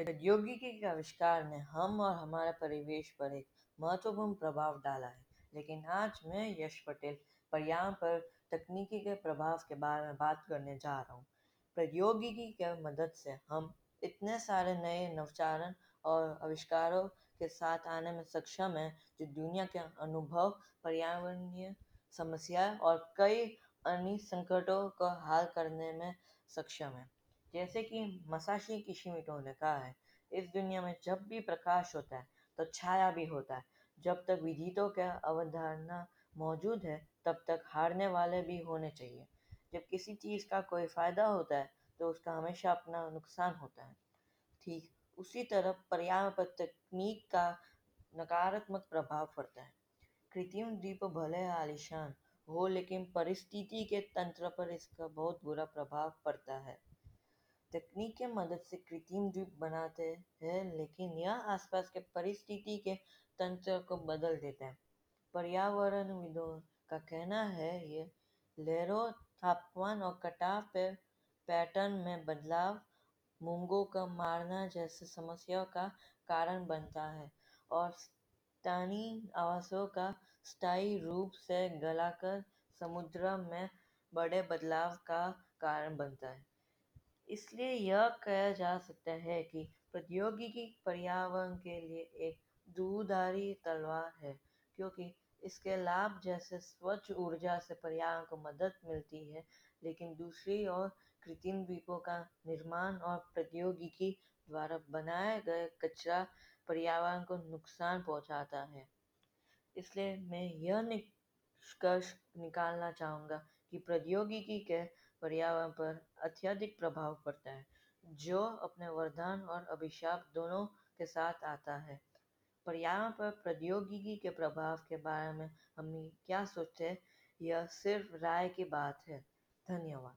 प्रौद्योगिकी के आविष्कार ने हम और हमारे परिवेश पर एक महत्वपूर्ण प्रभाव डाला है। लेकिन आज मैं यश पटेल पर्यावरण पर तकनीकी के प्रभाव के बारे में बात करने जा रहा हूँ। प्रौद्योगिकी के मदद से हम इतने सारे नए नवचारण और आविष्कारों के साथ आने में सक्षम हैं, जो दुनिया के अनुभव, पर्यावरणीय समस्या और कई अन्य संकटों को हल करने में सक्षम है। जैसे कि मसाशी किशिमिटो ने कहा है, इस दुनिया में जब भी प्रकाश होता है तो छाया भी होता है। जब तक विधियों का अवधारणा मौजूद है, तब तक हारने वाले भी होने चाहिए। जब किसी चीज़ का कोई फ़ायदा होता है तो उसका हमेशा अपना नुकसान होता है। ठीक उसी तरह पर्यावरण पर तकनीक का नकारात्मक प्रभाव पड़ता है। कृत्रिम द्वीप भले आलिशान हो, लेकिन परिस्थिति के तंत्र पर इसका बहुत बुरा प्रभाव पड़ता है। तकनीक के मदद से कृत्रिम द्वीप बनाते हैं, लेकिन यह आसपास के परिस्थिति के तंत्र को बदल देता है। पर्यावरणविदों का कहना है, ये लहरों, तापमान और कटाव पे पैटर्न में बदलाव मूंगों का मारना जैसे समस्याओं का कारण बनता है और स्थानीय आवासों का स्थायी रूप से गलाकर समुद्र में बड़े बदलाव का कारण बनता है। इसलिए यह कहा जा सकता है कि प्रौद्योगिकी पर्यावरण के लिए एक दुधारी तलवार है, क्योंकि इसके लाभ जैसे स्वच्छ ऊर्जा से पर्यावरण को मदद मिलती है, लेकिन दूसरी ओर कृत्रिम द्वीपों का निर्माण और प्रौद्योगिकी द्वारा बनाए गए कचरा पर्यावरण को नुकसान पहुंचाता है। इसलिए मैं यह निष्कर्ष निकालना चाहूँगा कि प्रौद्योगिकी के पर्यावरण पर अत्यधिक प्रभाव पड़ता है, जो अपने वरदान और अभिशाप दोनों के साथ आता है। पर्यावरण पर प्रौद्योगिकी के प्रभाव के बारे में हम क्या सोचते हैं, यह सिर्फ़ राय की बात है। धन्यवाद।